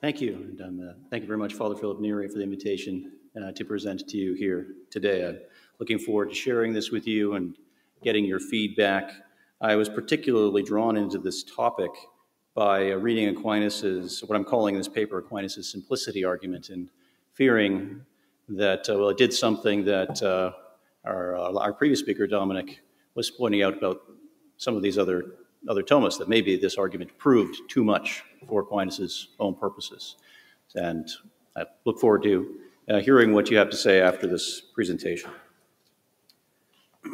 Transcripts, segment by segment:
Thank you. And um, uh, thank you very much, Father Philip Neri, for the invitation uh, to present to you here today. I'm looking forward to sharing this with you and getting your feedback. I was particularly drawn into this topic by uh, reading Aquinas' what I'm calling in this paper Aquinas' simplicity argument and fearing that, uh, well, it did something that uh, our, uh, our previous speaker, Dominic, was pointing out about some of these other, other Thomas, that maybe this argument proved too much for Aquinas' own purposes. And I look forward to uh, hearing what you have to say after this presentation.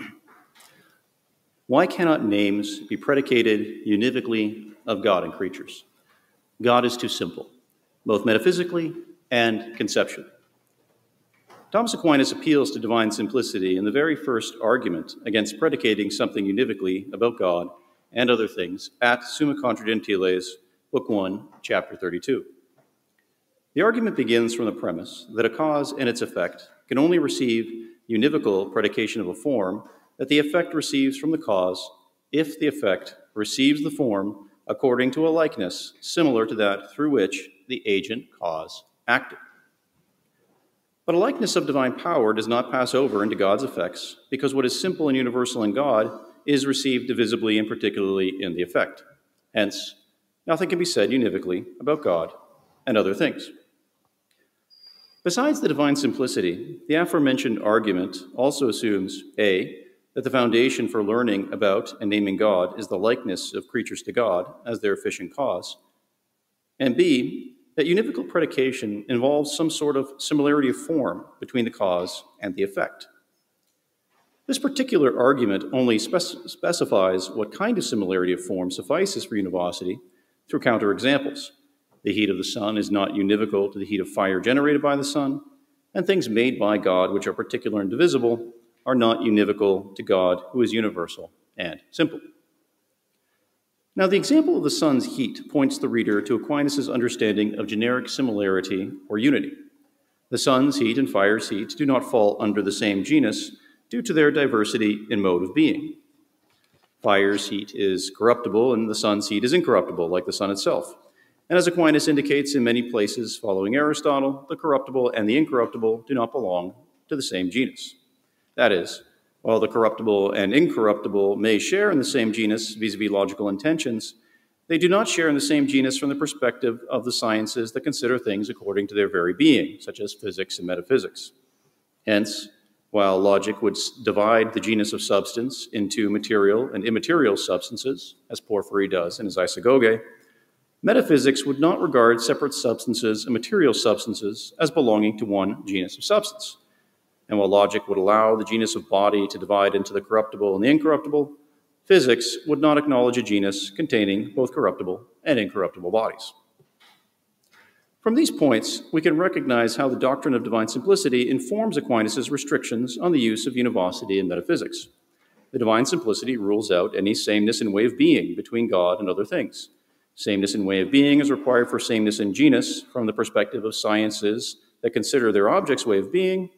Why cannot names be predicated univocally of God and creatures? God is too simple, both metaphysically and conceptually. Thomas Aquinas appeals to divine simplicity in the very first argument against predicating something univocally about God and other things at Summa Contra Gentiles, Book 1, Chapter 32. The argument begins from the premise that a cause and its effect can only receive univocal predication of a form that the effect receives from the cause if the effect receives the form according to a likeness similar to that through which the agent cause acted. But a likeness of divine power does not pass over into God's effects because what is simple and universal in God is received divisibly and particularly in the effect. Hence, nothing can be said univocally about God and other things. Besides the divine simplicity, the aforementioned argument also assumes A, that the foundation for learning about and naming God is the likeness of creatures to God as their efficient cause, and B, that univocal predication involves some sort of similarity of form between the cause and the effect. This particular argument only spec- specifies what kind of similarity of form suffices for univocity through counterexamples. The heat of the sun is not univocal to the heat of fire generated by the sun, and things made by God, which are particular and divisible, are not univocal to God, who is universal and simple. Now, the example of the sun's heat points the reader to Aquinas' understanding of generic similarity or unity. The sun's heat and fire's heat do not fall under the same genus due to their diversity in mode of being. Fire's heat is corruptible, and the sun's heat is incorruptible, like the sun itself. And as Aquinas indicates in many places following Aristotle, the corruptible and the incorruptible do not belong to the same genus. That is, while the corruptible and incorruptible may share in the same genus vis a vis logical intentions, they do not share in the same genus from the perspective of the sciences that consider things according to their very being, such as physics and metaphysics. Hence, while logic would divide the genus of substance into material and immaterial substances, as Porphyry does in his Isagoge, metaphysics would not regard separate substances and material substances as belonging to one genus of substance. And while logic would allow the genus of body to divide into the corruptible and the incorruptible, physics would not acknowledge a genus containing both corruptible and incorruptible bodies. From these points, we can recognize how the doctrine of divine simplicity informs Aquinas' restrictions on the use of univocity in metaphysics. The divine simplicity rules out any sameness in way of being between God and other things. Sameness in way of being is required for sameness in genus from the perspective of sciences that consider their object's way of being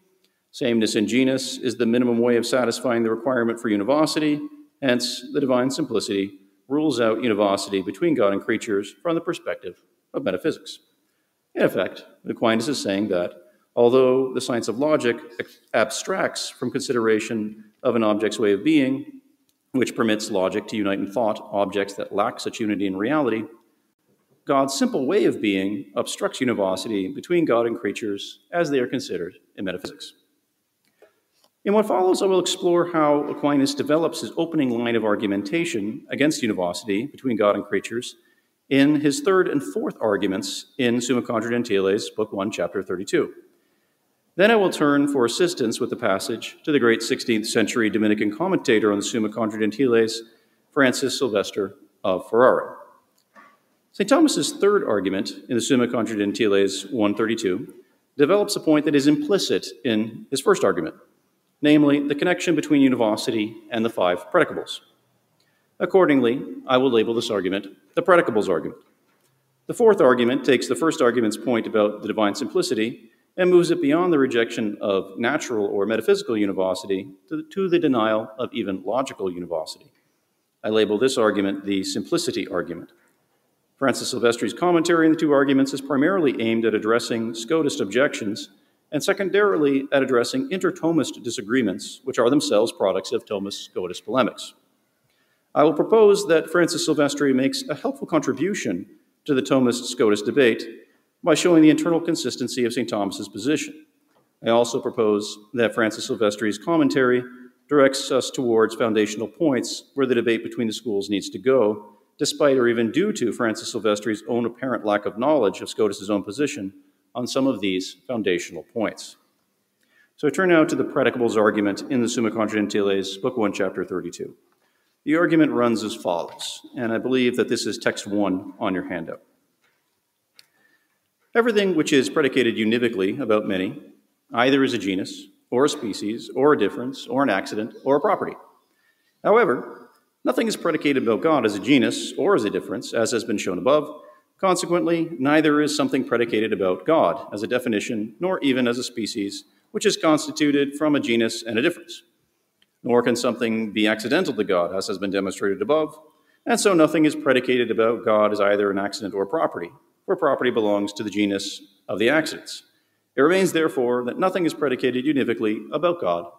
Sameness in genus is the minimum way of satisfying the requirement for univocity, hence, the divine simplicity rules out univocity between God and creatures from the perspective of metaphysics. In effect, Aquinas is saying that although the science of logic abstracts from consideration of an object's way of being, which permits logic to unite in thought objects that lack such unity in reality, God's simple way of being obstructs univocity between God and creatures as they are considered in metaphysics. In what follows, I will explore how Aquinas develops his opening line of argumentation against univocity between God and creatures in his third and fourth arguments in Summa Contra Gentiles, Book 1, Chapter 32. Then I will turn for assistance with the passage to the great 16th century Dominican commentator on the Summa Contra Gentiles, Francis Sylvester of Ferrara. St. Thomas's third argument in the Summa Contra Gentiles 132 develops a point that is implicit in his first argument namely the connection between univocity and the five predicables. Accordingly, I will label this argument the predicables argument. The fourth argument takes the first argument's point about the divine simplicity and moves it beyond the rejection of natural or metaphysical univocity to the, to the denial of even logical univocity. I label this argument the simplicity argument. Francis Silvestri's commentary in the two arguments is primarily aimed at addressing Scotist objections and secondarily at addressing inter-Thomist disagreements, which are themselves products of Thomist-Scotist polemics. I will propose that Francis Silvestri makes a helpful contribution to the Thomist Scotus debate by showing the internal consistency of St. Thomas's position. I also propose that Francis Silvestri's commentary directs us towards foundational points where the debate between the schools needs to go, despite or even due to Francis Silvestri's own apparent lack of knowledge of Scotus's own position on some of these foundational points. So I turn now to the predicables argument in the Summa Contra Gentiles, Book 1, Chapter 32. The argument runs as follows, and I believe that this is text 1 on your handout. Everything which is predicated univocally about many either is a genus, or a species, or a difference, or an accident, or a property. However, nothing is predicated about God as a genus or as a difference, as has been shown above. Consequently, neither is something predicated about God as a definition, nor even as a species, which is constituted from a genus and a difference. Nor can something be accidental to God, as has been demonstrated above, and so nothing is predicated about God as either an accident or property, for property belongs to the genus of the accidents. It remains, therefore, that nothing is predicated univocally about God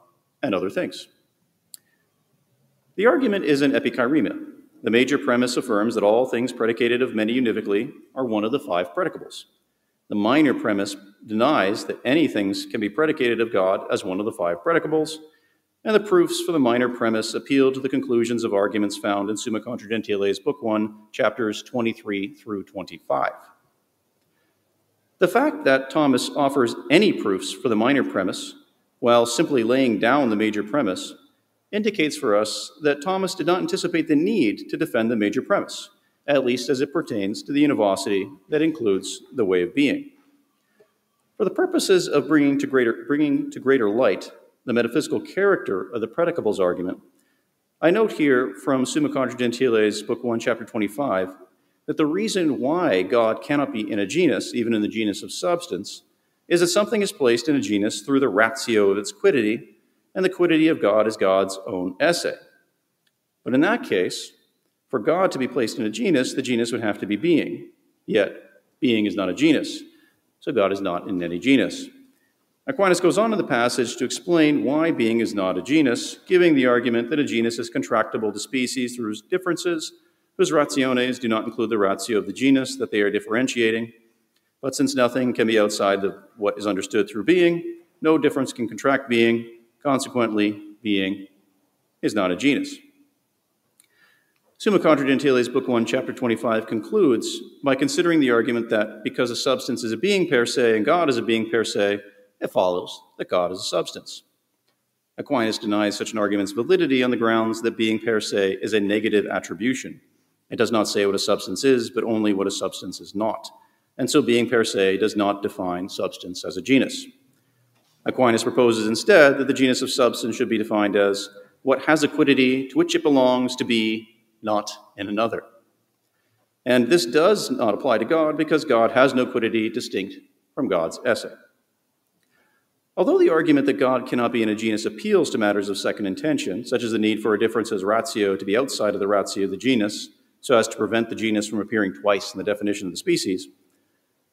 and other things. The argument is an epicheirema. The major premise affirms that all things predicated of many univocally are one of the five predicables. The minor premise denies that any things can be predicated of God as one of the five predicables, and the proofs for the minor premise appeal to the conclusions of arguments found in Summa Contra Gentiles, Book 1, chapters 23 through 25. The fact that Thomas offers any proofs for the minor premise while simply laying down the major premise indicates for us that Thomas did not anticipate the need to defend the major premise, at least as it pertains to the univocity that includes the way of being. For the purposes of bringing to greater, bringing to greater light the metaphysical character of the predicables argument, I note here from Summa Contra Gentiles, Book 1, Chapter 25, that the reason why God cannot be in a genus, even in the genus of substance, is that something is placed in a genus through the ratio of its quiddity, and the quiddity of God is God's own esse. But in that case, for God to be placed in a genus, the genus would have to be being. Yet, being is not a genus, so God is not in any genus. Aquinas goes on in the passage to explain why being is not a genus, giving the argument that a genus is contractible to species through differences whose rationes do not include the ratio of the genus that they are differentiating. But since nothing can be outside of what is understood through being, no difference can contract being. Consequently, being is not a genus. Summa Contra Gentiles, Book 1, Chapter 25, concludes by considering the argument that because a substance is a being per se and God is a being per se, it follows that God is a substance. Aquinas denies such an argument's validity on the grounds that being per se is a negative attribution. It does not say what a substance is, but only what a substance is not. And so being per se does not define substance as a genus. Aquinas proposes instead that the genus of substance should be defined as what has a quiddity to which it belongs to be not in another. And this does not apply to God because God has no quiddity distinct from God's esse. Although the argument that God cannot be in a genus appeals to matters of second intention, such as the need for a difference as ratio to be outside of the ratio of the genus, so as to prevent the genus from appearing twice in the definition of the species,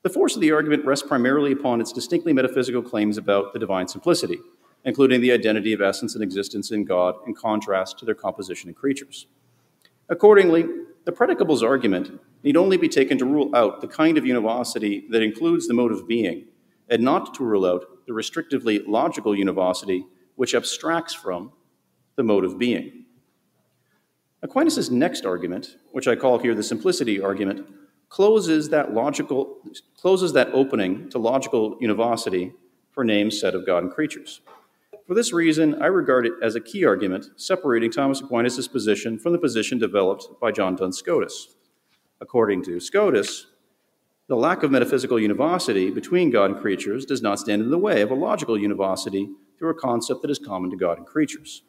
the force of the argument rests primarily upon its distinctly metaphysical claims about the divine simplicity, including the identity of essence and existence in God in contrast to their composition in creatures. Accordingly, the predicables argument need only be taken to rule out the kind of univocity that includes the mode of being, and not to rule out the restrictively logical univocity which abstracts from the mode of being. Aquinas' next argument, which I call here the simplicity argument, closes that logical closes that opening to logical univocity for names said of God and creatures. For this reason, I regard it as a key argument separating Thomas Aquinas' position from the position developed by John Duns Scotus. According to Scotus, the lack of metaphysical univocity between God and creatures does not stand in the way of a logical univocity through a concept that is common to God and creatures.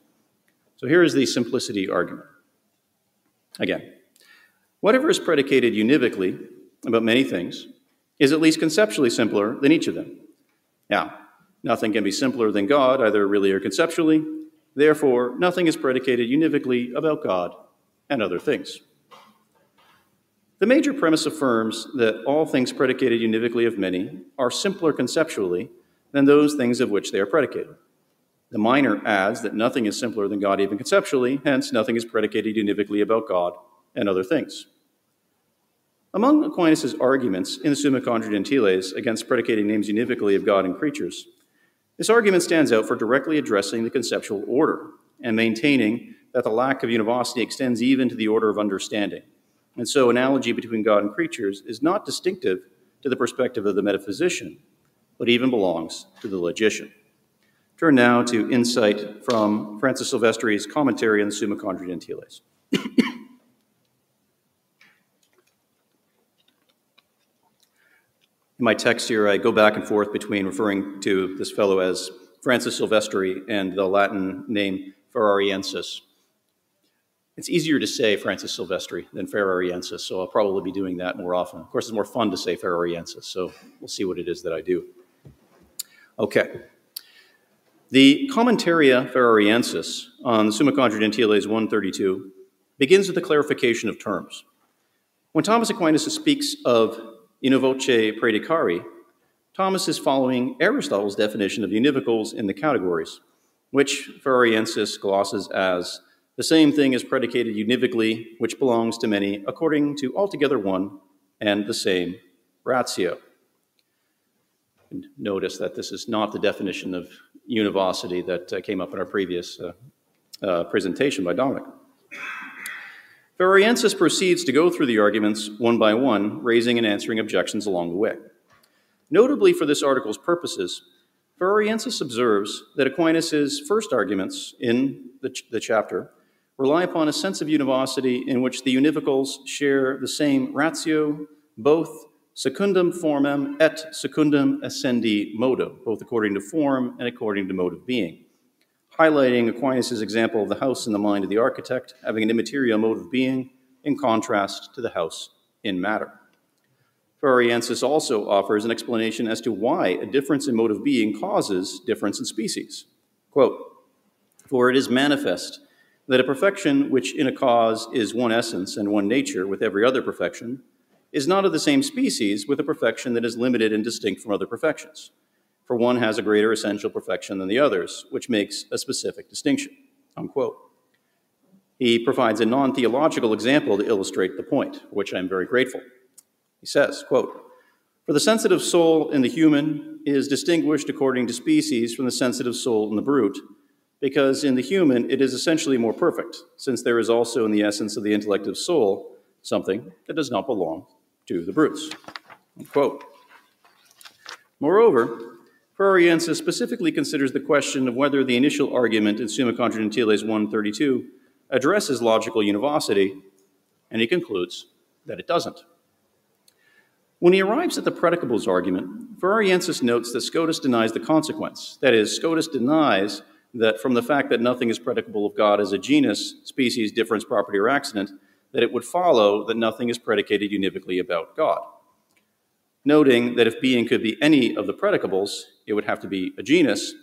So here is the simplicity argument. Again, whatever is predicated univocally about many things is at least conceptually simpler than each of them. Now, nothing can be simpler than God, either really or conceptually. Therefore, nothing is predicated univocally about God and other things. The major premise affirms that all things predicated univocally of many are simpler conceptually than those things of which they are predicated. The minor adds that nothing is simpler than God even conceptually, hence, nothing is predicated univocally about God and other things. Among Aquinas' arguments in the Summa Contra Gentiles against predicating names univocally of God and creatures, this argument stands out for directly addressing the conceptual order and maintaining that the lack of univocity extends even to the order of understanding. And so, analogy between God and creatures is not distinctive to the perspective of the metaphysician, but even belongs to the logician. Turn now to insight from Francis Silvestri's commentary on the Summa Contra Gentiles. In my text here, I go back and forth between referring to this fellow as Francis Silvestri and the Latin name Ferrariensis. It's easier to say Francis Silvestri than Ferrariensis, so I'll probably be doing that more often. Of course, it's more fun to say Ferrariensis, so we'll see what it is that I do. Okay. The Commentaria Ferrariensis on the Summa Contra Gentiles 132 begins with a clarification of terms. When Thomas Aquinas speaks of univoce predicari, Thomas is following Aristotle's definition of univocals in the categories, which Ferrariensis glosses as the same thing is predicated univocally, which belongs to many, according to altogether one and the same ratio. And notice that this is not the definition of univocity that uh, came up in our previous uh, uh, presentation by Dominic. Ferrariensis proceeds to go through the arguments one by one, raising and answering objections along the way. Notably for this article's purposes, Ferrariensis observes that Aquinas' first arguments in the, ch- the chapter rely upon a sense of univocity in which the univocals share the same ratio, both secundum formam et secundum essendi modo, both according to form and according to mode of being, highlighting Aquinas' example of the house in the mind of the architect having an immaterial mode of being in contrast to the house in matter. Ferrariensis also offers an explanation as to why a difference in mode of being causes difference in species. Quote, For it is manifest that a perfection which in a cause is one essence and one nature with every other perfection is not of the same species with a perfection that is limited and distinct from other perfections. For one has a greater essential perfection than the others, which makes a specific distinction. Unquote. He provides a non theological example to illustrate the point, which I am very grateful. He says, quote, For the sensitive soul in the human is distinguished according to species from the sensitive soul in the brute because in the human it is essentially more perfect, since there is also in the essence of the intellective soul something that does not belong to the brutes. Moreover, Ferrariensis specifically considers the question of whether the initial argument in Summa Contra Gentiles 132 addresses logical univocity, and he concludes that it doesn't. When he arrives at the predicables argument, Ferrariensis notes that Scotus denies the consequence. That is, Scotus denies that from the fact that nothing is predicable of God as a genus, species, difference, property, or accident, that it would follow that nothing is predicated univocally about God. Noting that if being could be any of the predicables, it would have to be a genus,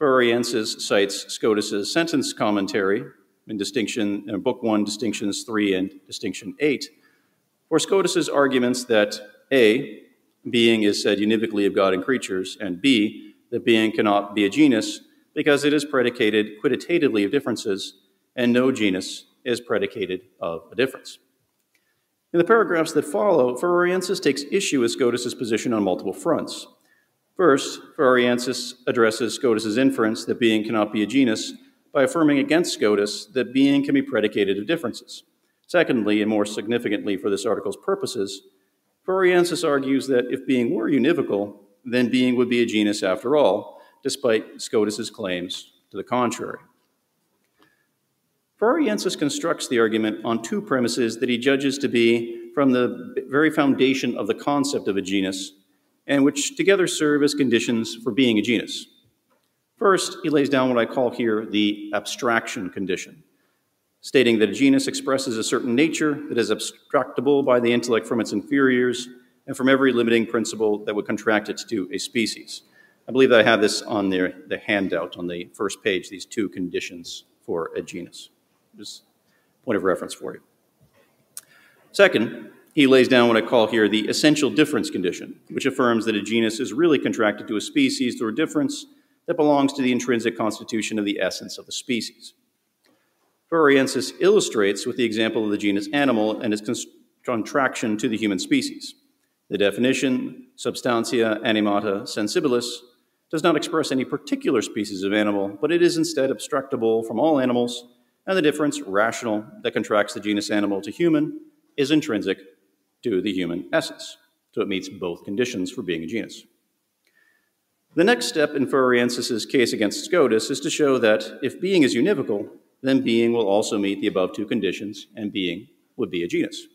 Ferrariensis cites Scotus's sentence commentary in distinction in book 1 distinctions 3 and distinction 8 for Scotus's arguments that a being is said univocally of God and creatures and b that being cannot be a genus because it is predicated quidditatively of differences, and no genus is predicated of a difference. In the paragraphs that follow, Ferrariensis takes issue with Scotus's position on multiple fronts. First, Ferrariensis addresses Scotus's inference that being cannot be a genus by affirming against Scotus that being can be predicated of differences. Secondly, and more significantly for this article's purposes, Ferrariensis argues that if being were univocal, then being would be a genus after all, despite Scotus's claims to the contrary. Ferrariensis constructs the argument on two premises that he judges to be from the very foundation of the concept of a genus, and which together serve as conditions for being a genus. First, he lays down what I call here the abstraction condition, stating that a genus expresses a certain nature that is abstractable by the intellect from its inferiors and from every limiting principle that would contract it to a species. I believe that I have this on the, the handout on the first page, these two conditions for a genus. Just point of reference for you. Second, he lays down what I call here the essential difference condition, which affirms that a genus is really contracted to a species through a difference that belongs to the intrinsic constitution of the essence of the species. Ferrariensis illustrates with the example of the genus animal and its contraction to the human species. The definition, substantia animata sensibilis, does not express any particular species of animal, but it is instead abstractable from all animals, and the difference, rational, that contracts the genus animal to human, is intrinsic to the human essence. So it meets both conditions for being a genus. The next step in Ferrariensis' case against Scotus is to show that if being is univocal, then being will also meet the above two conditions, and being would be a genus.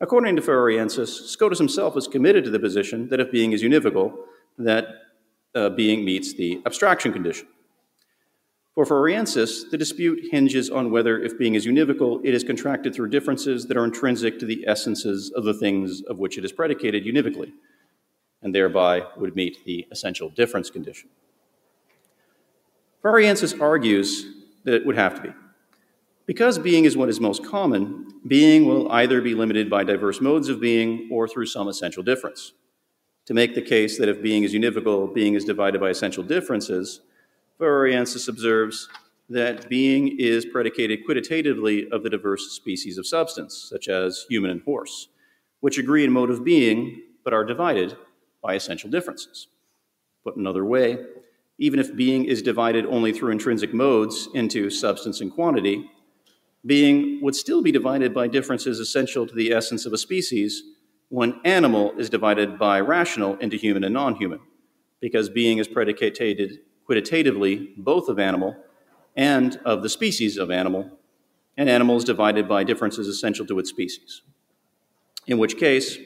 According to Ferrariensis, Scotus himself is committed to the position that if being is univocal, that uh, being meets the abstraction condition. For Ferrariensis, the dispute hinges on whether, if being is univocal, it is contracted through differences that are intrinsic to the essences of the things of which it is predicated univocally, and thereby would meet the essential difference condition. Ferrariensis argues that it would have to be. Because being is what is most common, being will either be limited by diverse modes of being or through some essential difference. To make the case that if being is univocal, being is divided by essential differences, Ferrariensis observes that being is predicated quidditatively of the diverse species of substance, such as human and horse, which agree in mode of being but are divided by essential differences. Put another way, even if being is divided only through intrinsic modes into substance and quantity, being would still be divided by differences essential to the essence of a species when animal is divided by rational into human and non human, because being is predicated quidditatively both of animal and of the species of animal, and animal is divided by differences essential to its species. In which case,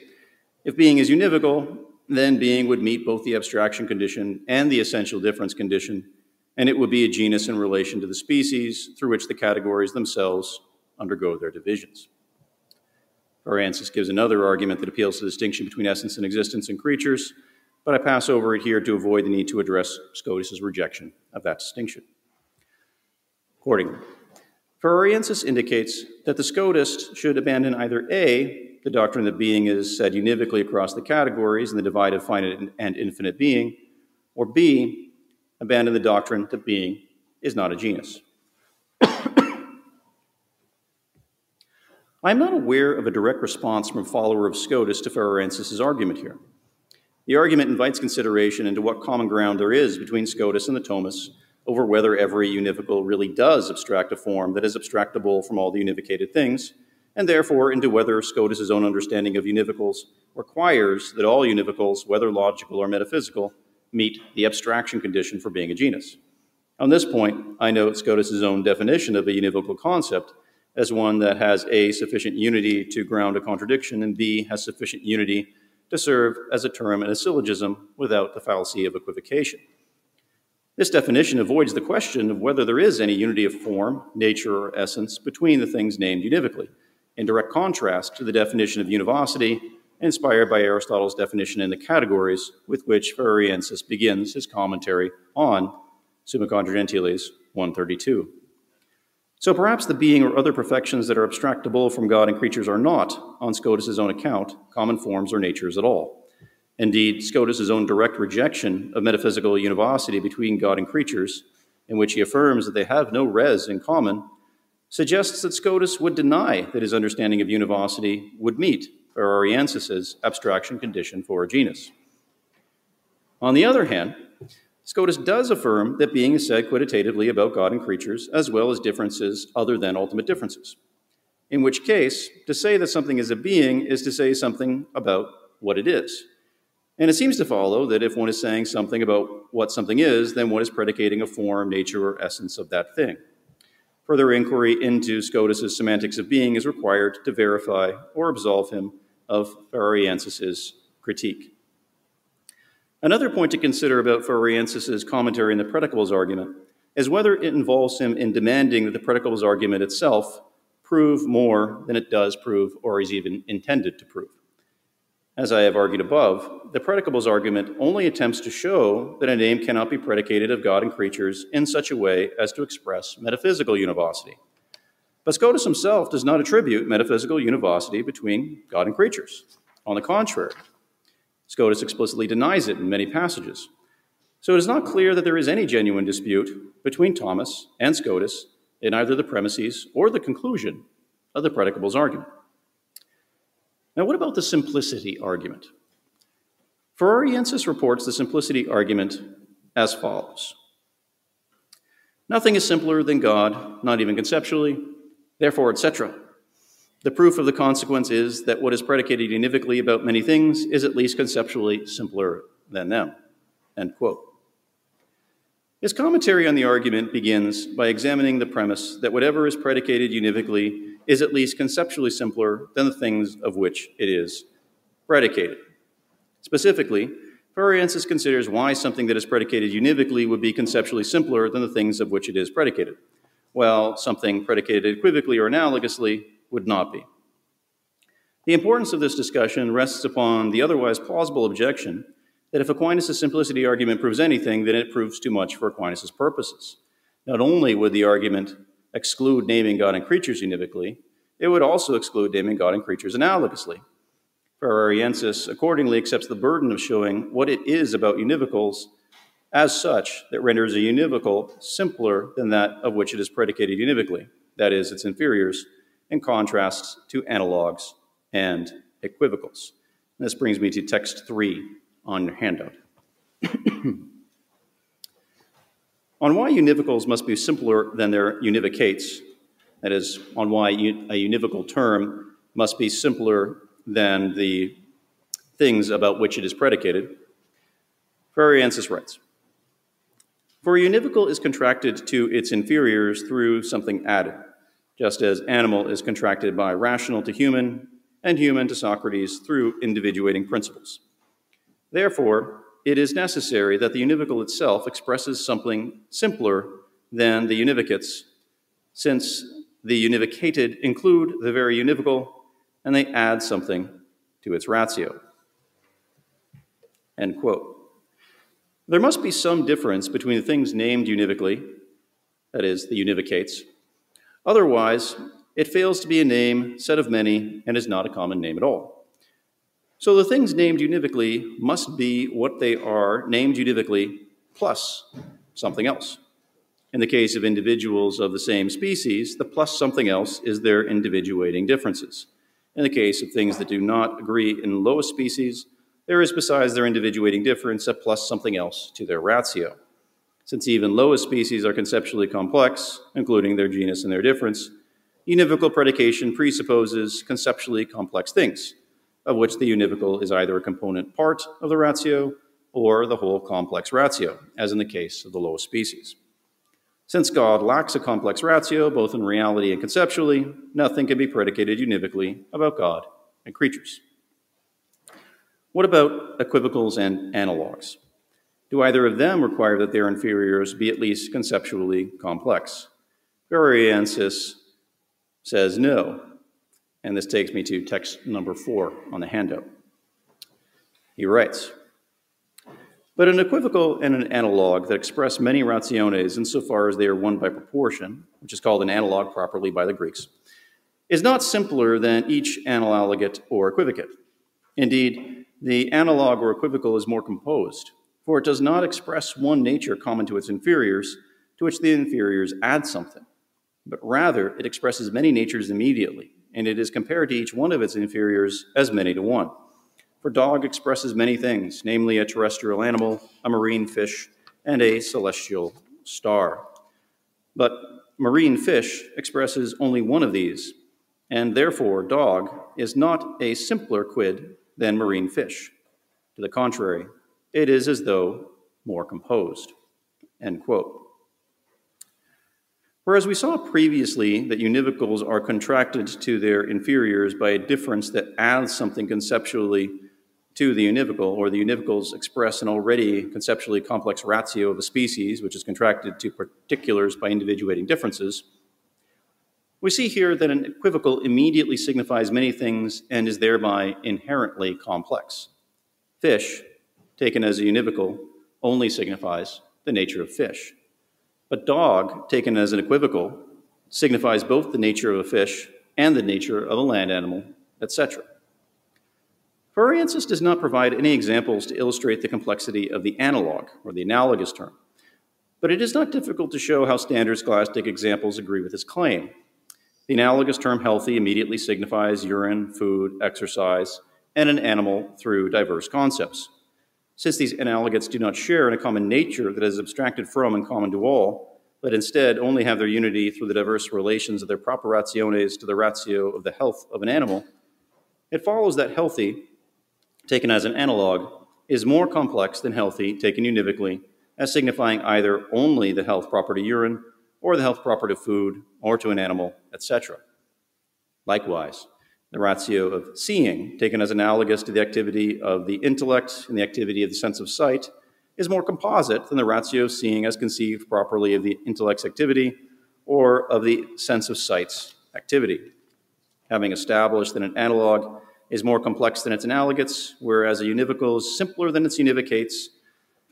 if being is univocal, then being would meet both the abstraction condition and the essential difference condition, and it would be a genus in relation to the species through which the categories themselves undergo their divisions. Ferrariensis gives another argument that appeals to the distinction between essence and existence in creatures, but I pass over it here to avoid the need to address Scotus's rejection of that distinction. Accordingly, Ferrariensis indicates that the Scotist should abandon either A, the doctrine that being is said univocally across the categories in the divide of finite and infinite being, or B, abandon the doctrine that being is not a genus. I am not aware of a direct response from a follower of Scotus to Ferrariensis' argument here. The argument invites consideration into what common ground there is between Scotus and the Thomists over whether every univocal really does abstract a form that is abstractable from all the univocated things, and therefore into whether Scotus's own understanding of univocals requires that all univocals, whether logical or metaphysical, meet the abstraction condition for being a genus. On this point, I note Scotus's own definition of a univocal concept as one that has A, sufficient unity to ground a contradiction, and B, has sufficient unity to serve as a term in a syllogism without the fallacy of equivocation. This definition avoids the question of whether there is any unity of form, nature, or essence between the things named univocally, in direct contrast to the definition of univocity inspired by Aristotle's definition in the categories with which Ferrariensis begins his commentary on Summa Contra Gentiles 132. So perhaps the being or other perfections that are abstractable from God and creatures are not, on Scotus's own account, common forms or natures at all. Indeed, Scotus's own direct rejection of metaphysical univocity between God and creatures, in which he affirms that they have no res in common, suggests that Scotus would deny that his understanding of univocity would meet Ferrariensis' abstraction condition for a genus. On the other hand, Scotus does affirm that being is said quidditatively about God and creatures, as well as differences other than ultimate differences. In which case, to say that something is a being is to say something about what it is. And it seems to follow that if one is saying something about what something is, then one is predicating a form, nature, or essence of that thing. Further inquiry into Scotus's semantics of being is required to verify or absolve him of Ferrariensis' critique. Another point to consider about Ferrariensis' commentary in the predicables argument is whether it involves him in demanding that the predicables argument itself prove more than it does prove or is even intended to prove. As I have argued above, the predicables argument only attempts to show that a name cannot be predicated of God and creatures in such a way as to express metaphysical univocity. But Scotus himself does not attribute metaphysical univocity between God and creatures. On the contrary, Scotus explicitly denies it in many passages. So it is not clear that there is any genuine dispute between Thomas and Scotus in either the premises or the conclusion of the predicables argument. Now, what about the simplicity argument? Ferrariensis reports the simplicity argument as follows Nothing is simpler than God, not even conceptually, therefore, etc. The proof of the consequence is that what is predicated univocally about many things is at least conceptually simpler than them. End quote. His commentary on the argument begins by examining the premise that whatever is predicated univocally is at least conceptually simpler than the things of which it is predicated. Specifically, Ferrariensis considers why something that is predicated univocally would be conceptually simpler than the things of which it is predicated, while something predicated equivocally or analogously would not be. The importance of this discussion rests upon the otherwise plausible objection that if Aquinas' simplicity argument proves anything, then it proves too much for Aquinas' purposes. Not only would the argument exclude naming God and creatures univocally, it would also exclude naming God and creatures analogously. Ferrariensis accordingly accepts the burden of showing what it is about univocals as such that renders a univocal simpler than that of which it is predicated univocally, that is, its inferiors, in contrast to analogs and equivocals. And this brings me to text three on your handout. on why univocals must be simpler than their univocates, that is, on why a univocal term must be simpler than the things about which it is predicated, Ferrariensis writes, For a univocal is contracted to its inferiors through something added, just as animal is contracted by rational to human, and human to Socrates through individuating principles. Therefore, it is necessary that the univocal itself expresses something simpler than the univocates, since the univocated include the very univocal and they add something to its ratio. End quote. There must be some difference between the things named univocally, that is, the univocates. Otherwise, it fails to be a name, set of many, and is not a common name at all. So the things named univocally must be what they are named univocally plus something else. In the case of individuals of the same species, the plus something else is their individuating differences. In the case of things that do not agree in lowest species, there is, besides their individuating difference, a plus something else to their ratio. Since even lowest species are conceptually complex, including their genus and their difference, univocal predication presupposes conceptually complex things, of which the univocal is either a component part of the ratio or the whole complex ratio, as in the case of the lowest species. Since God lacks a complex ratio, both in reality and conceptually, nothing can be predicated univocally about God and creatures. What about equivocals and analogs? Do either of them require that their inferiors be at least conceptually complex? Ferrariensis says no, and this takes me to text number four on the handout. He writes, but an equivocal and an analog that express many rationes insofar as they are one by proportion, which is called an analog properly by the Greeks, is not simpler than each analogate or equivocate. Indeed, the analog or equivocal is more composed, for it does not express one nature common to its inferiors, to which the inferiors add something, but rather it expresses many natures immediately, and it is compared to each one of its inferiors as many to one. For dog expresses many things, namely a terrestrial animal, a marine fish, and a celestial star. But marine fish expresses only one of these, and therefore dog is not a simpler quid than marine fish. To the contrary, it is as though more composed. End quote. Whereas we saw previously that univocals are contracted to their inferiors by a difference that adds something conceptually to the univocal, or the univocals express an already conceptually complex ratio of a species, which is contracted to particulars by individuating differences, we see here that an equivocal immediately signifies many things and is thereby inherently complex. Fish, taken as a univocal, only signifies the nature of fish. But dog, taken as an equivocal, signifies both the nature of a fish and the nature of a land animal, etc. Ferrariensis does not provide any examples to illustrate the complexity of the analog or the analogous term, but it is not difficult to show how standard scholastic examples agree with his claim. The analogous term healthy immediately signifies urine, food, exercise, and an animal through diverse concepts. Since these analogates do not share in a common nature that is abstracted from and common to all, but instead only have their unity through the diverse relations of their proper rationes to the ratio of the health of an animal, it follows that healthy taken as an analog, is more complex than healthy, taken univocally, as signifying either only the health proper to urine, or the health proper to food, or to an animal, etc. Likewise, the ratio of seeing, taken as analogous to the activity of the intellect and the activity of the sense of sight, is more composite than the ratio of seeing as conceived properly of the intellect's activity or of the sense of sight's activity. Having established that an analog is more complex than its analogates, whereas a univocal is simpler than its univocates.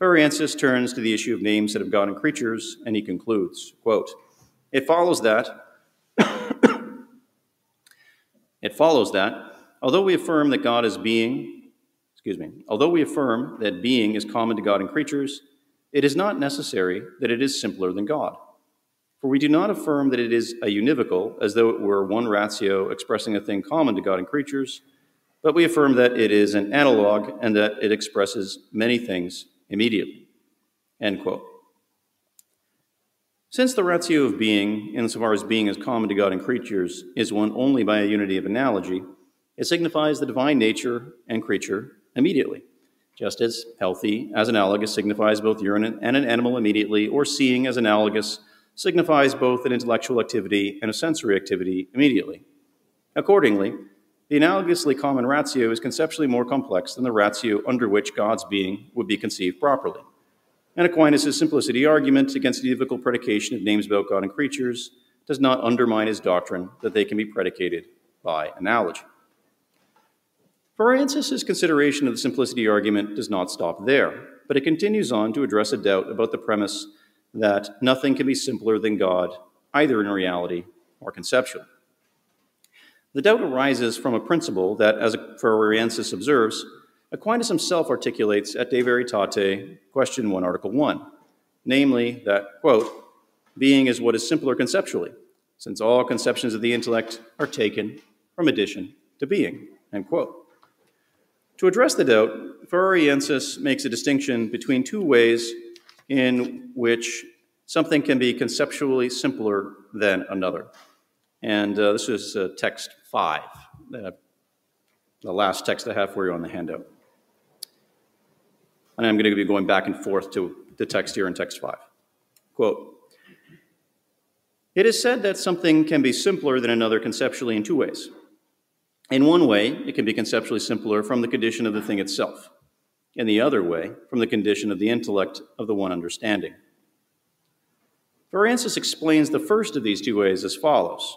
Ferrariensis turns to the issue of names that have and creatures, and he concludes, quote, It follows that it follows that although we affirm that God is being, excuse me, although we affirm that being is common to God and creatures, it is not necessary that it is simpler than God. For we do not affirm that it is a univocal, as though it were one ratio expressing a thing common to God and creatures, but we affirm that it is an analog and that it expresses many things immediately. End quote. Since the ratio of being, insofar as being is common to God and creatures, is one only by a unity of analogy, it signifies the divine nature and creature immediately, just as healthy as analogous signifies both urine and an animal immediately, or seeing as analogous signifies both an intellectual activity and a sensory activity immediately. Accordingly, the analogously common ratio is conceptually more complex than the ratio under which God's being would be conceived properly. And Aquinas' simplicity argument against the univocal predication of names about God and creatures does not undermine his doctrine that they can be predicated by analogy. Ferrariensis' consideration of the simplicity argument does not stop there, but it continues on to address a doubt about the premise that nothing can be simpler than God, either in reality or conceptually. The doubt arises from a principle that, as Ferrariensis observes, Aquinas himself articulates at De Veritate, question 1, article 1, namely that, quote, being is what is simpler conceptually, since all conceptions of the intellect are taken from addition to being, end quote. To address the doubt, Ferrariensis makes a distinction between two ways in which something can be conceptually simpler than another. And uh, this is uh, text 5, the, the last text I have for you on the handout. And I'm going to be going back and forth to the text here in text 5. Quote It is said that something can be simpler than another conceptually in two ways. In one way, it can be conceptually simpler from the condition of the thing itself. In the other way, from the condition of the intellect of the one understanding. Ferrariensis explains the first of these two ways as follows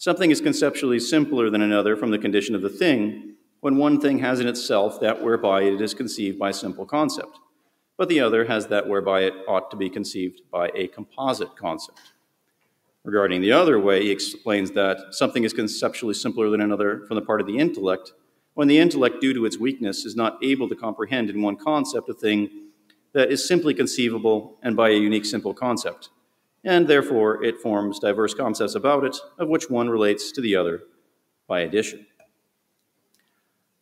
Something is conceptually simpler than another from the condition of the thing when one thing has in itself that whereby it is conceived by simple concept, but the other has that whereby it ought to be conceived by a composite concept. Regarding the other way, he explains that something is conceptually simpler than another from the part of the intellect when the intellect, due to its weakness, is not able to comprehend in one concept a thing that is simply conceivable and by a unique simple concept and therefore it forms diverse concepts about it, of which one relates to the other by addition.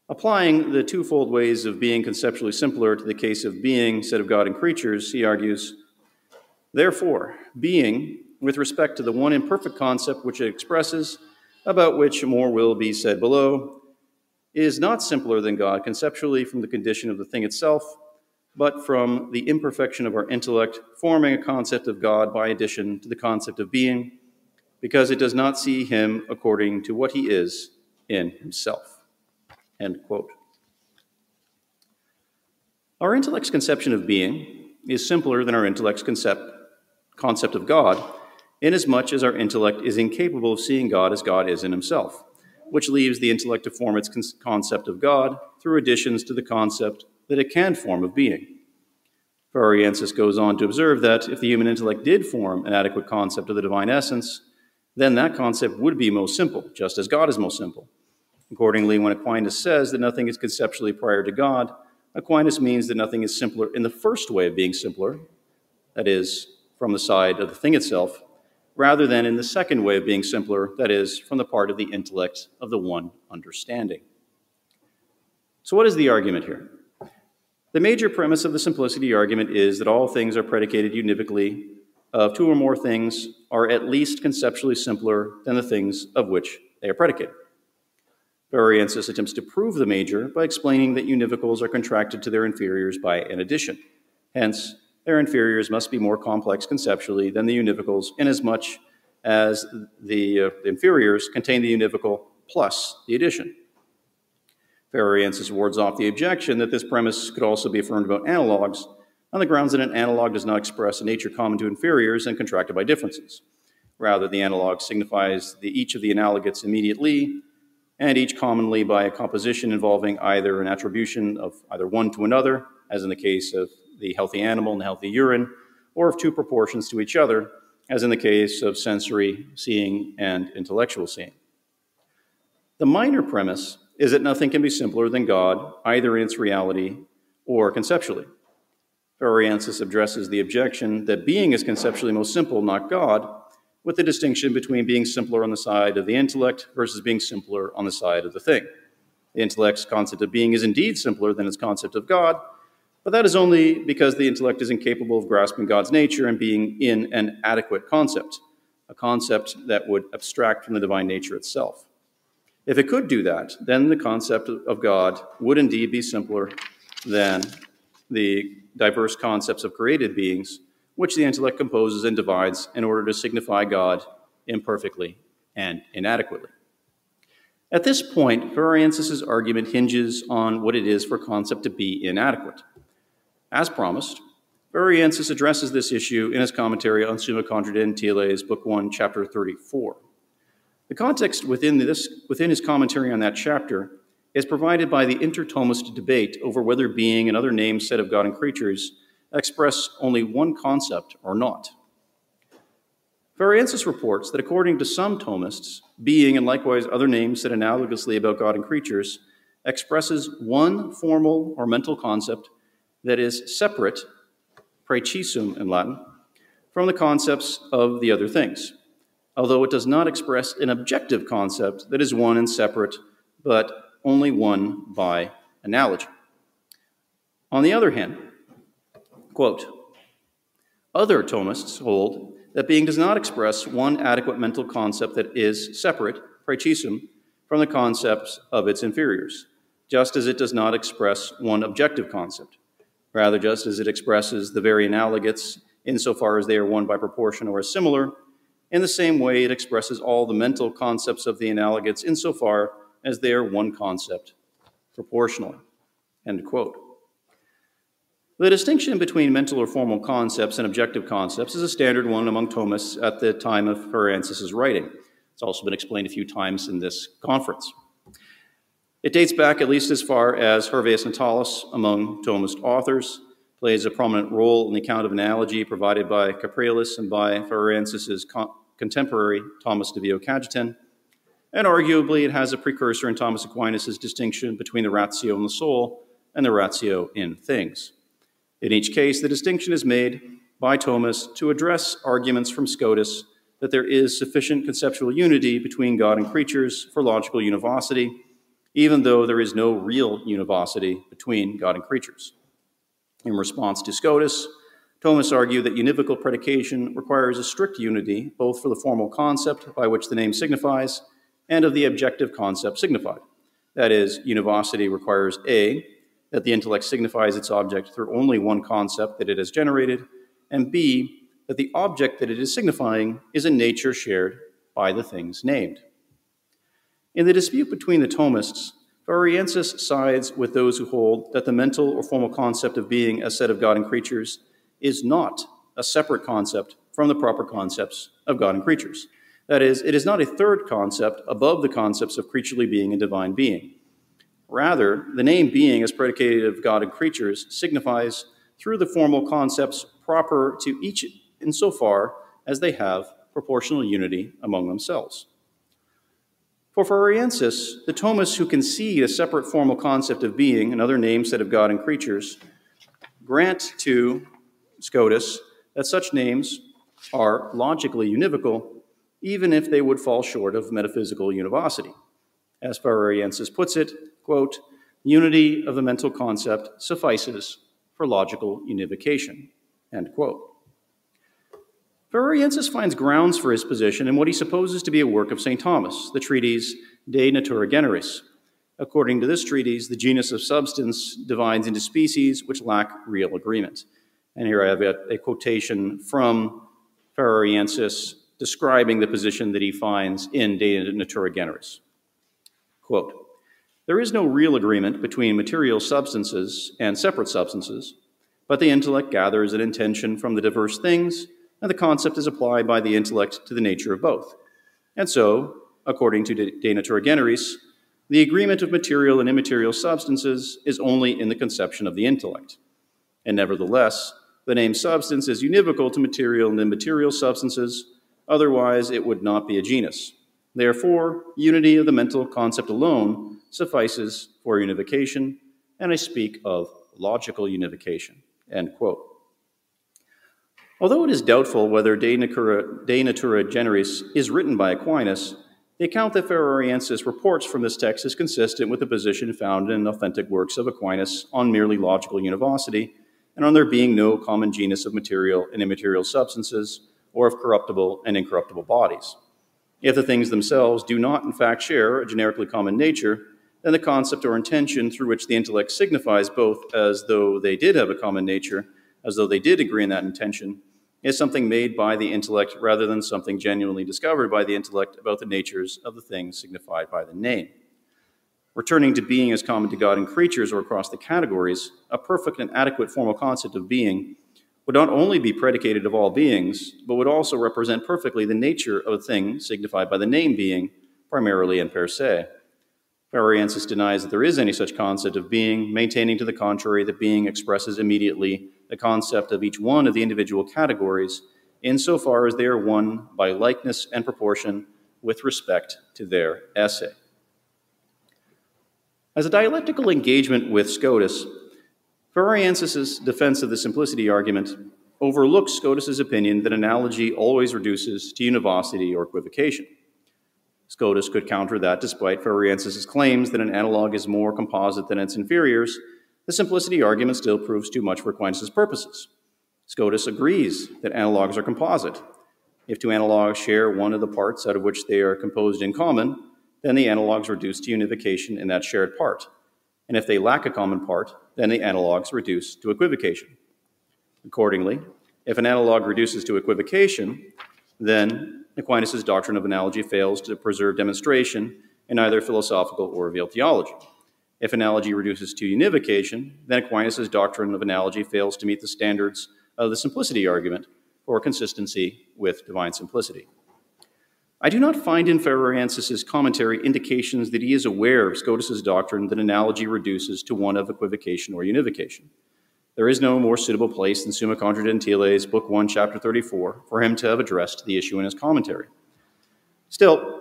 Applying the twofold ways of being conceptually simpler to the case of being said of God and creatures, he argues, therefore, being, with respect to the one imperfect concept which it expresses, about which more will be said below, is not simpler than God conceptually from the condition of the thing itself, but from the imperfection of our intellect, forming a concept of God by addition to the concept of being, because it does not see him according to what he is in himself. End quote. Our intellect's conception of being is simpler than our intellect's concept, concept of God, inasmuch as our intellect is incapable of seeing God as God is in himself, which leaves the intellect to form its concept of God through additions to the concept that it can form of being. Ferrariensis goes on to observe that if the human intellect did form an adequate concept of the divine essence, then that concept would be most simple, just as God is most simple. Accordingly, when Aquinas says that nothing is conceptually prior to God, Aquinas means that nothing is simpler in the first way of being simpler, that is, from the side of the thing itself, rather than in the second way of being simpler, that is, from the part of the intellect of the one understanding. So, what is the argument here? The major premise of the simplicity argument is that all things are predicated univocally of two or more things are at least conceptually simpler than the things of which they are predicated. Ferrariensis attempts to prove the major by explaining that univocals are contracted to their inferiors by an addition. Hence, their inferiors must be more complex conceptually than the univocals, inasmuch as the, uh, inferiors contain the univocal plus the addition. Ferrariensis wards off the objection that this premise could also be affirmed about analogs, on the grounds that an analog does not express a nature common to inferiors and contracted by differences. Rather, the analog signifies the, each of the analogates immediately, and each commonly by a composition involving either an attribution of either one to another, as in the case of the healthy animal and the healthy urine, or of two proportions to each other, as in the case of sensory seeing and intellectual seeing. The minor premise is that nothing can be simpler than God, either in its reality or conceptually. Ferrariensis addresses the objection that being is conceptually most simple, not God, with the distinction between being simpler on the side of the intellect versus being simpler on the side of the thing. The intellect's concept of being is indeed simpler than its concept of God, but that is only because the intellect is incapable of grasping God's nature and being in an adequate concept, a concept that would abstract from the divine nature itself. If it could do that, then the concept of God would indeed be simpler than the diverse concepts of created beings, which the intellect composes and divides in order to signify God imperfectly and inadequately. At this point, Ferrariensis' argument hinges on what it is for a concept to be inadequate. As promised, Ferrariensis addresses this issue in his commentary on Summa Contra Gentiles, Book 1, Chapter 34. The context within, this, within his commentary on that chapter is provided by the interthomist debate over whether being and other names said of God and creatures express only one concept or not. Ferrariensis reports that according to some Thomists, being and likewise other names said analogously about God and creatures expresses one formal or mental concept that is separate, praecisum in Latin, from the concepts of the other things, although it does not express an objective concept that is one and separate, but only one by analogy. On the other hand, quote, other Thomists hold that being does not express one adequate mental concept that is separate, praecisum, from the concepts of its inferiors, just as it does not express one objective concept. Rather, just as it expresses the very analogates insofar as they are one by proportion or similar, in the same way it expresses all the mental concepts of the analogates insofar as they are one concept proportionally. End quote. The distinction between mental or formal concepts and objective concepts is a standard one among Thomists at the time of Ferrariensis' writing. It's also been explained a few times in this conference. It dates back at least as far as Hervaeus Natalis among Thomist authors, plays a prominent role in the account of analogy provided by Capreolus and by Ferrariensis' contemporary Thomas de Vio Cajetan, and arguably it has a precursor in Thomas Aquinas' distinction between the ratio in the soul and the ratio in things. In each case, the distinction is made by Thomas to address arguments from Scotus that there is sufficient conceptual unity between God and creatures for logical univocity, even though there is no real univocity between God and creatures. In response to Scotus, Thomas argued that univocal predication requires a strict unity, both for the formal concept by which the name signifies and of the objective concept signified. That is, univocity requires A, that the intellect signifies its object through only one concept that it has generated, and B, that the object that it is signifying is a nature shared by the things named. In the dispute between the Thomists, Farriensis sides with those who hold that the mental or formal concept of being as said of God and creatures is not a separate concept from the proper concepts of God and creatures. That is, it is not a third concept above the concepts of creaturely being and divine being. Rather, the name being as predicated of God and creatures signifies through the formal concepts proper to each insofar as they have proportional unity among themselves. For Ferrariensis, the Thomists who concede a separate formal concept of being, another name set of God and creatures, grant to Scotus that such names are logically univocal, even if they would fall short of metaphysical univocity. As Ferrariensis puts it, quote, unity of the mental concept suffices for logical unification, end quote. Ferrariensis finds grounds for his position in what he supposes to be a work of St. Thomas, the treatise De Natura Generis. According to this treatise, the genus of substance divides into species which lack real agreement. And here I have a, a quotation from Ferrariensis describing the position that he finds in De Natura Generis. Quote, there is no real agreement between material substances and separate substances, but the intellect gathers an intention from the diverse things, and the concept is applied by the intellect to the nature of both. And so, according to De Natura Generis, the agreement of material and immaterial substances is only in the conception of the intellect. And nevertheless, the name substance is univocal to material and immaterial substances, otherwise, it would not be a genus. Therefore, unity of the mental concept alone suffices for unification, and I speak of logical unification. End quote. Although it is doubtful whether De Natura, De Natura Generis is written by Aquinas, the account that Ferrariensis reports from this text is consistent with the position found in authentic works of Aquinas on merely logical univocity and on there being no common genus of material and immaterial substances or of corruptible and incorruptible bodies. If the things themselves do not, in fact, share a generically common nature, then the concept or intention through which the intellect signifies both as though they did have a common nature, as though they did agree in that intention, is something made by the intellect rather than something genuinely discovered by the intellect about the natures of the things signified by the name. Returning to being as common to God and creatures or across the categories, a perfect and adequate formal concept of being would not only be predicated of all beings, but would also represent perfectly the nature of a thing signified by the name being, primarily and per se. Ferrariensis denies that there is any such concept of being, maintaining to the contrary that being expresses immediately the concept of each one of the individual categories, insofar as they are one by likeness and proportion with respect to their esse. As a dialectical engagement with Scotus, Ferrariensis' defense of the simplicity argument overlooks Scotus's opinion that analogy always reduces to univocity or equivocation. Scotus could counter that despite Ferrariensis' claims that an analog is more composite than its inferiors, the simplicity argument still proves too much for Aquinas' purposes. Scotus agrees that analogs are composite. If two analogs share one of the parts out of which they are composed in common, then the analogs reduce to unification in that shared part. And if they lack a common part, then the analogs reduce to equivocation. Accordingly, if an analog reduces to equivocation, then Aquinas' doctrine of analogy fails to preserve demonstration in either philosophical or revealed theology. If analogy reduces to unification, then Aquinas' doctrine of analogy fails to meet the standards of the simplicity argument for consistency with divine simplicity. I do not find in Ferrariensis' commentary indications that he is aware of Scotus' doctrine that analogy reduces to one of equivocation or unification. There is no more suitable place than Summa Contra Gentiles, Book 1, Chapter 34, for him to have addressed the issue in his commentary. Still,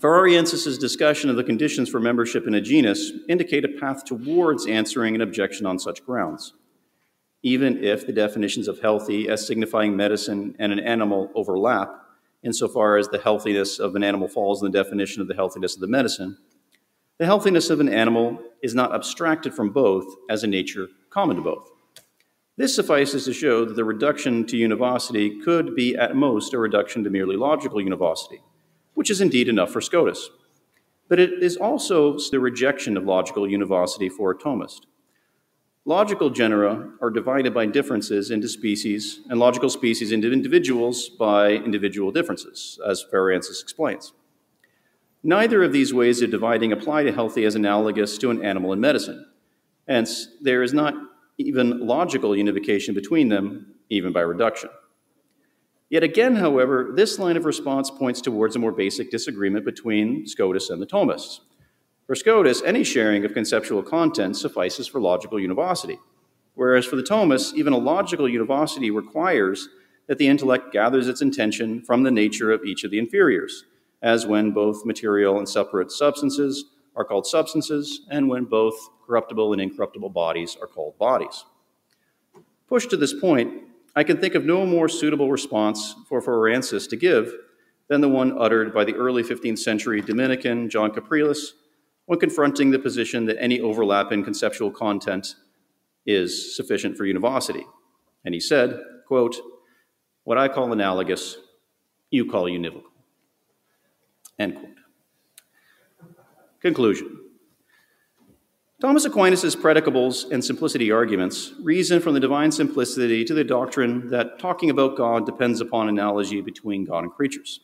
Ferrariensis' discussion of the conditions for membership in a genus indicate a path towards answering an objection on such grounds. Even if the definitions of healthy as signifying medicine and an animal overlap, insofar as the healthiness of an animal falls in the definition of the healthiness of the medicine, the healthiness of an animal is not abstracted from both as a nature common to both. This suffices to show that the reduction to univocity could be at most a reduction to merely logical univocity, which is indeed enough for Scotus. But it is also the rejection of logical univocity for a Thomist. Logical genera are divided by differences into species, and logical species into individuals by individual differences, as Ferrariensis explains. Neither of these ways of dividing apply to healthy as analogous to an animal in medicine. Hence, there is not even logical unification between them, even by reduction. Yet again, however, this line of response points towards a more basic disagreement between Scotus and the Thomists. For Scotus, any sharing of conceptual content suffices for logical univocity, whereas for the Thomists, even a logical univocity requires that the intellect gathers its intention from the nature of each of the inferiors, as when both material and separate substances are called substances, and when both corruptible and incorruptible bodies are called bodies. Pushed to this point, I can think of no more suitable response for Ferrariensis to give than the one uttered by the early 15th century Dominican John Capreolus when confronting the position that any overlap in conceptual content is sufficient for univocity. And he said, quote, what I call analogous, you call univocal. End quote. Conclusion. Thomas Aquinas' predicables and simplicity arguments reason from the divine simplicity to the doctrine that talking about God depends upon analogy between God and creatures.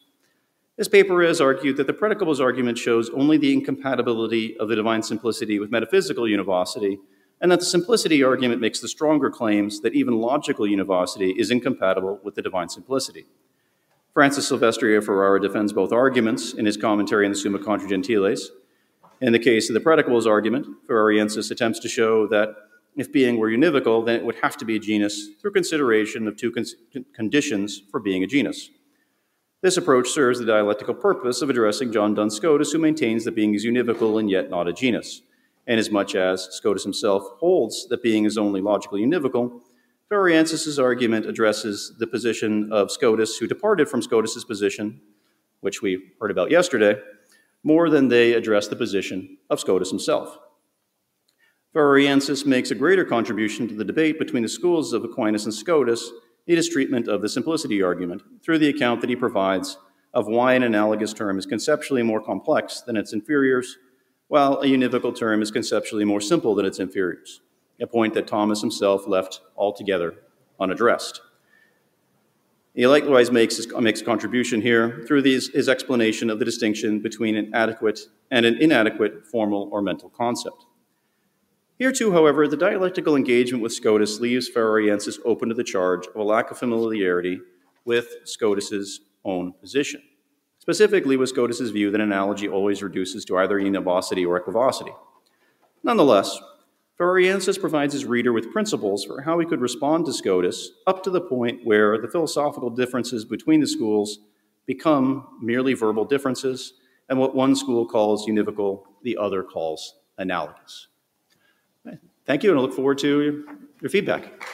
This paper has argued that the predicables argument shows only the incompatibility of the divine simplicity with metaphysical univocity, and that the simplicity argument makes the stronger claims that even logical univocity is incompatible with the divine simplicity. Francis Silvestri of Ferrara defends both arguments in his commentary on the Summa Contra Gentiles. In the case of the predicables argument, Ferrariensis attempts to show that if being were univocal, then it would have to be a genus through consideration of two con conditions for being a genus. This approach serves the dialectical purpose of addressing John Duns Scotus, who maintains that being is univocal and yet not a genus. And as much as Scotus himself holds that being is only logically univocal, Ferrariensis' argument addresses the position of Scotus, who departed from Scotus's position, which we heard about yesterday, more than they address the position of Scotus himself. Ferrariensis makes a greater contribution to the debate between the schools of Aquinas and Scotus in his treatment of the simplicity argument through the account that he provides of why an analogous term is conceptually more complex than its inferiors, while a univocal term is conceptually more simple than its inferiors, a point that Thomas himself left altogether unaddressed. He likewise makes his, makes a contribution here through these, his explanation of the distinction between an adequate and an inadequate formal or mental concept. Here too, however, the dialectical engagement with Scotus leaves Ferrariensis open to the charge of a lack of familiarity with Scotus's own position, specifically with Scotus's view that analogy always reduces to either univocity or equivocity. Nonetheless, Ferrariensis provides his reader with principles for how he could respond to Scotus up to the point where the philosophical differences between the schools become merely verbal differences, and what one school calls univocal, the other calls analogous. Thank you, and I look forward to your, your feedback.